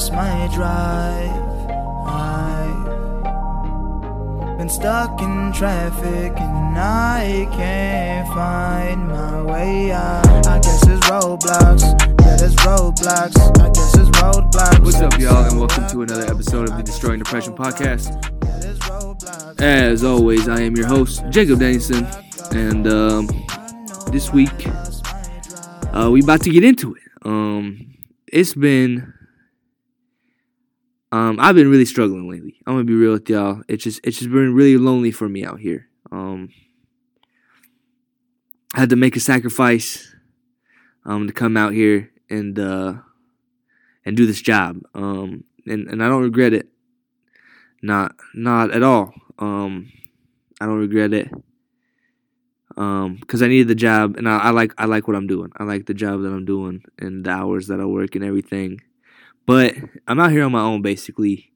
lost my drive. I've been stuck in traffic and I can't find my way out. I guess it's roadblocks. Yeah, there's roadblocks. I guess it's roadblocks. What's up, y'all, and welcome to another episode of the Destroying Depression podcast. As always, I am your host, Jacob Dennison, and um, this week uh, we about to get into it. Um, it's been, um, I've been really struggling lately. I'm gonna be real with y'all. It's just, it's just been really lonely for me out here. Um, I had to make a sacrifice, um, to come out here and uh, and do this job. Um, and and I don't regret it. Not not at all. Um, I don't regret it. Um, because I needed the job, and I, I like I like what I'm doing. I like the job that I'm doing and the hours that I work and everything. But I'm out here on my own basically,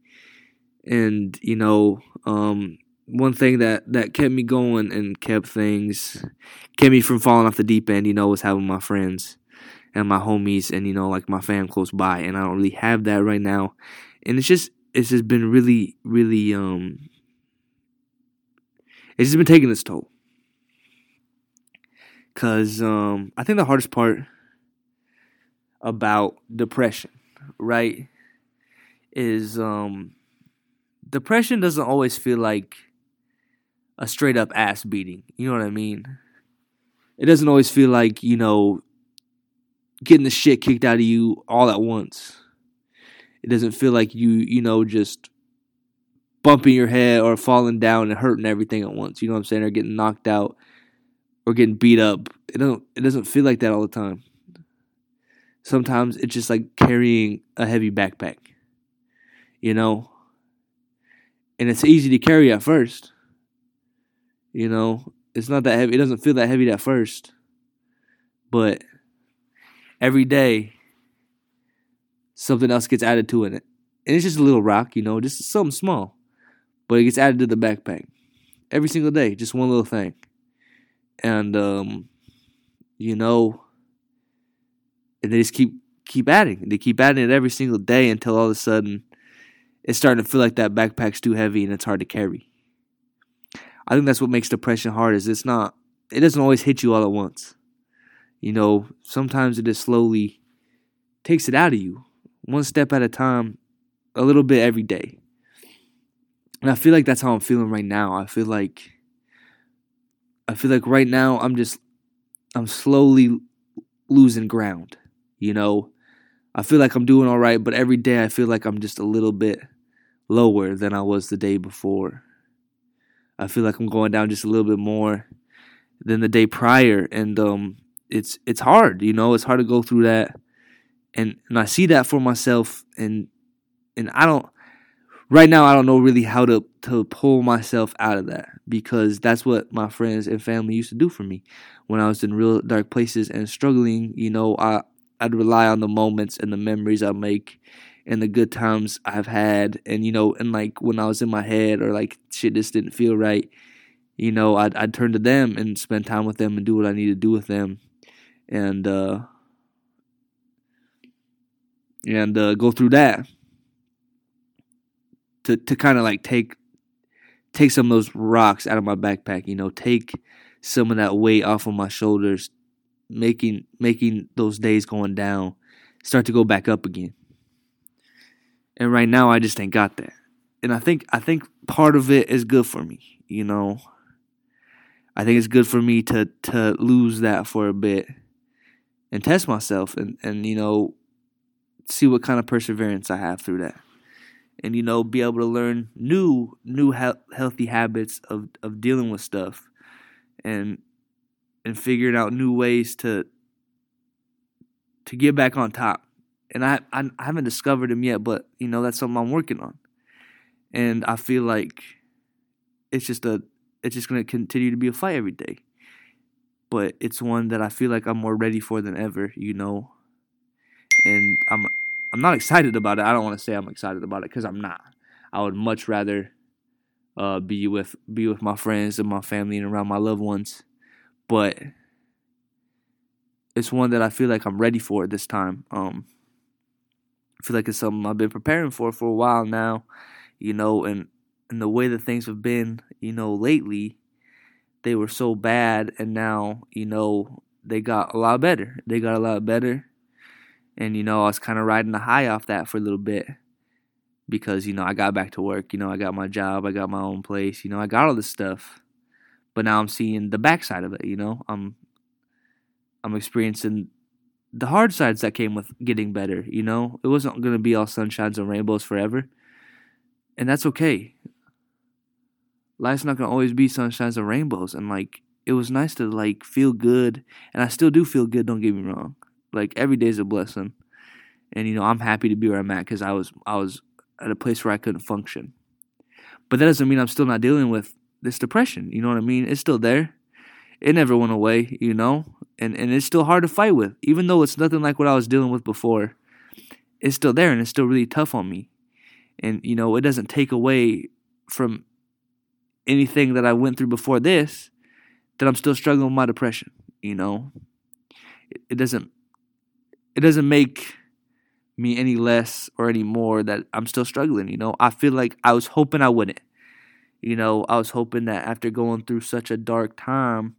and you know, um, one thing that that kept me going and kept things kept me from falling off the deep end, you know, was having my friends and my homies and you know like my fam close by, and I don't really have that right now, and it's just it's just been really really um it's just been taking its toll. Cause um I think the hardest part about depression, right, is um depression doesn't always feel like a straight up ass beating. You know what I mean? It doesn't always feel like, you know, getting the shit kicked out of you all at once. It doesn't feel like you, you know, just bumping your head or falling down and hurting everything at once. You know what I'm saying? Or getting knocked out or getting beat up. It don't it doesn't feel like that all the time. Sometimes it's just like carrying a heavy backpack. You know? And it's easy to carry at first. You know, it's not that heavy. It doesn't feel that heavy at first. But every day something else gets added to it. And it's just a little rock, you know, just something small. But it gets added to the backpack. Every single day, just one little thing. And um, you know, and they just keep keep adding. They keep adding it every single day until all of a sudden it's starting to feel like that backpack's too heavy and it's hard to carry. I think that's what makes depression hard is it's not it doesn't always hit you all at once. You know, sometimes it just slowly takes it out of you, one step at a time, a little bit every day. And I feel like that's how I'm feeling right now. I feel like I feel like right now I'm just I'm slowly losing ground, you know. I feel like I'm doing all right, but every day I feel like I'm just a little bit lower than I was the day before. I feel like I'm going down just a little bit more than the day prior and um it's it's hard, you know, it's hard to go through that. And and I see that for myself and and I don't right now I don't know really how to to pull myself out of that because that's what my friends and family used to do for me when I was in real dark places and struggling, you know, I I'd rely on the moments and the memories I make and the good times I've had. And you know and like when I was in my head or like shit just didn't feel right you know I'd I'd turn to them and spend time with them and do what I need to do with them. And uh and uh go through that to to kind of like take take some of those rocks out of my backpack you know take some of that weight off of my shoulders making making those days going down start to go back up again and right now I just ain't got that. And I think I think part of it is good for me, you know. I think it's good for me to to lose that for a bit and test myself and and you know see what kind of perseverance I have through that. And you know be able to learn new new he- healthy habits of of dealing with stuff and and figuring out new ways to to get back on top. And I, I I haven't discovered them yet, but you know that's something I'm working on, and I feel like it's just a it's just gonna continue to be a fight every day, but it's one that I feel like I'm more ready for than ever, you know, and I'm I'm not excited about it. I don't want to say I'm excited about it because I'm not. I would much rather uh, be with be with my friends and my family and around my loved ones, but it's one that I feel like I'm ready for at this time. Um, feel like it's something I've been preparing for for a while now, you know, and and the way that things have been, you know, lately, they were so bad, and now, you know, they got a lot better. They got a lot better, and you know, I was kind of riding the high off that for a little bit because you know I got back to work. You know, I got my job, I got my own place. You know, I got all this stuff, but now I'm seeing the backside of it. You know, I'm I'm experiencing the hard sides that came with getting better. You know, it wasn't to be all sunshines and rainbows forever, and that's okay. Life's not to always be sunshines and rainbows, and like it was nice to like feel good, and I still do feel good. Don't get me wrong. Like every day is a blessing, and you know I'm happy to be where I'm at because I was I was at a place where I couldn't function. But that doesn't mean I'm still not dealing with this depression. You know what I mean? It's still there. It never went away. You know, and and it's still hard to fight with, even though it's nothing like what I was dealing with before. It's still there, and it's still really tough on me. And you know, it doesn't take away from anything that I went through before this that I'm still struggling with my depression. You know, it, it doesn't it doesn't make me any less or any more that I'm still struggling. You know, I feel like I was hoping I wouldn't. You know, I was hoping that after going through such a dark time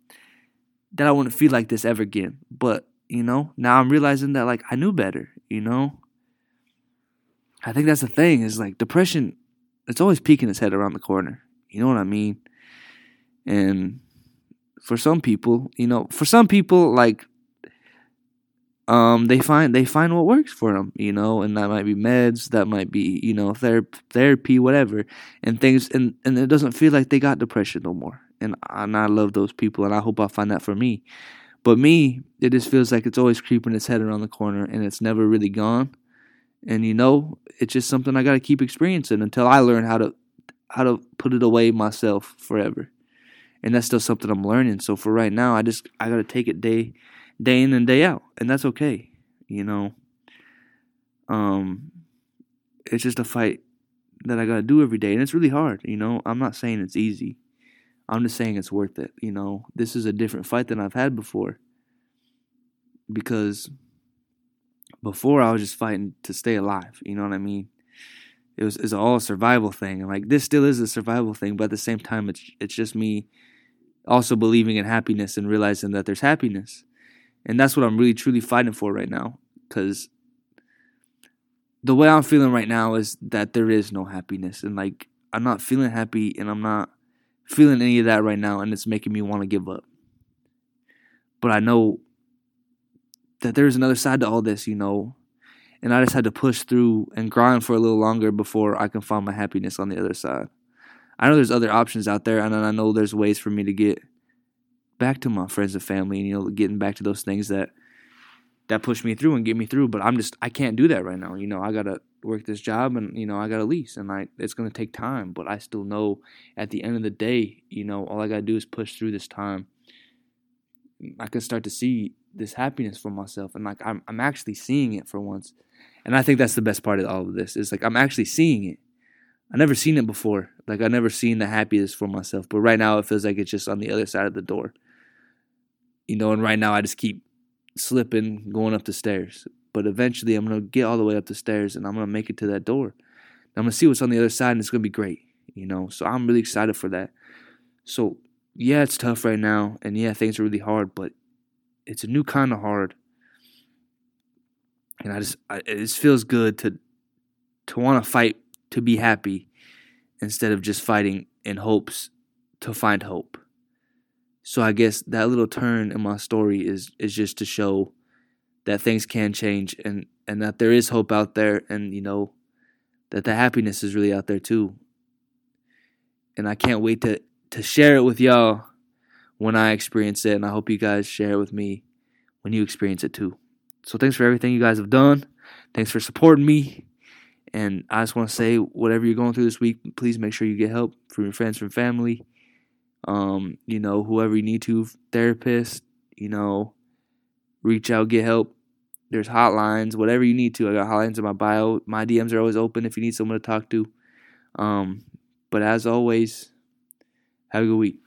that I wouldn't feel like this ever again. But, you know, now I'm realizing that like I knew better, you know? I think that's the thing is like depression it's always peeking its head around the corner. You know what I mean? And for some people, you know, for some people like um they find they find what works for them, you know, and that might be meds, that might be, you know, therapy, therapy whatever. And things and and it doesn't feel like they got depression no more and and I love those people, and I hope I find that for me. But me, it just feels like it's always creeping its head around the corner, and it's never really gone. And you know, it's just something I got to keep experiencing until I learn how to how to put it away myself forever. And that's still something I'm learning. So for right now, I just I got to take it day day in and day out, and that's okay. You know, um, it's just a fight that I got to do every day, and it's really hard. You know, I'm not saying it's easy. I'm just saying it's worth it. You know, this is a different fight than I've had before. Because before I was just fighting to stay alive. You know what I mean? It was it's all a survival thing, and like this still is a survival thing. But at the same time, it's it's just me also believing in happiness and realizing that there's happiness, and that's what I'm really truly fighting for right now. Because the way I'm feeling right now is that there is no happiness, and like I'm not feeling happy, and I'm not feeling any of that right now, and it's making me want to give up. But I know that there's another side to all this, you know, and I just had to push through and grind for a little longer before I can find my happiness on the other side. I know there's other options out there, and I know there's ways for me to get back to my friends and family, and you know, getting back to those things that that push me through and get me through. But I'm just I can't do that right now. You know, I gotta work this job and you know I got a lease and like it's gonna take time, but I still know at the end of the day, you know, all I gotta do is push through this time. I can start to see this happiness for myself and like I'm I'm actually seeing it for once. And I think that's the best part of all of this. Is like I'm actually seeing it. I never seen it before. Like I never seen the happiness for myself. But right now it feels like it's just on the other side of the door. You know, and right now I just keep slipping going up the stairs. But eventually, I'm gonna get all the way up the stairs and I'm gonna make it to that door. I'm gonna see what's on the other side, and it's gonna be great. You know, so I'm really excited for that. So yeah, it's tough right now, and yeah, things are really hard, but it's a new kind of hard. And I just, I, it just feels good to to want to fight to be happy instead of just fighting in hopes to find hope. So I guess that little turn in my story is is just to show that things can change and and that there is hope out there and you know that the happiness is really out there too. And i can't wait to to share it with y'all when i experience it and i hope you guys share it with me when you experience it too. So thanks for everything you guys have done. Thanks for supporting me. And i just want to say whatever you're going through this week please make sure you get help from your friends from family um you know whoever you need to therapist you know reach out get help there's hotlines, whatever you need to. I got hotlines in my bio. My DMs are always open if you need someone to talk to. Um, but as always, have a good week.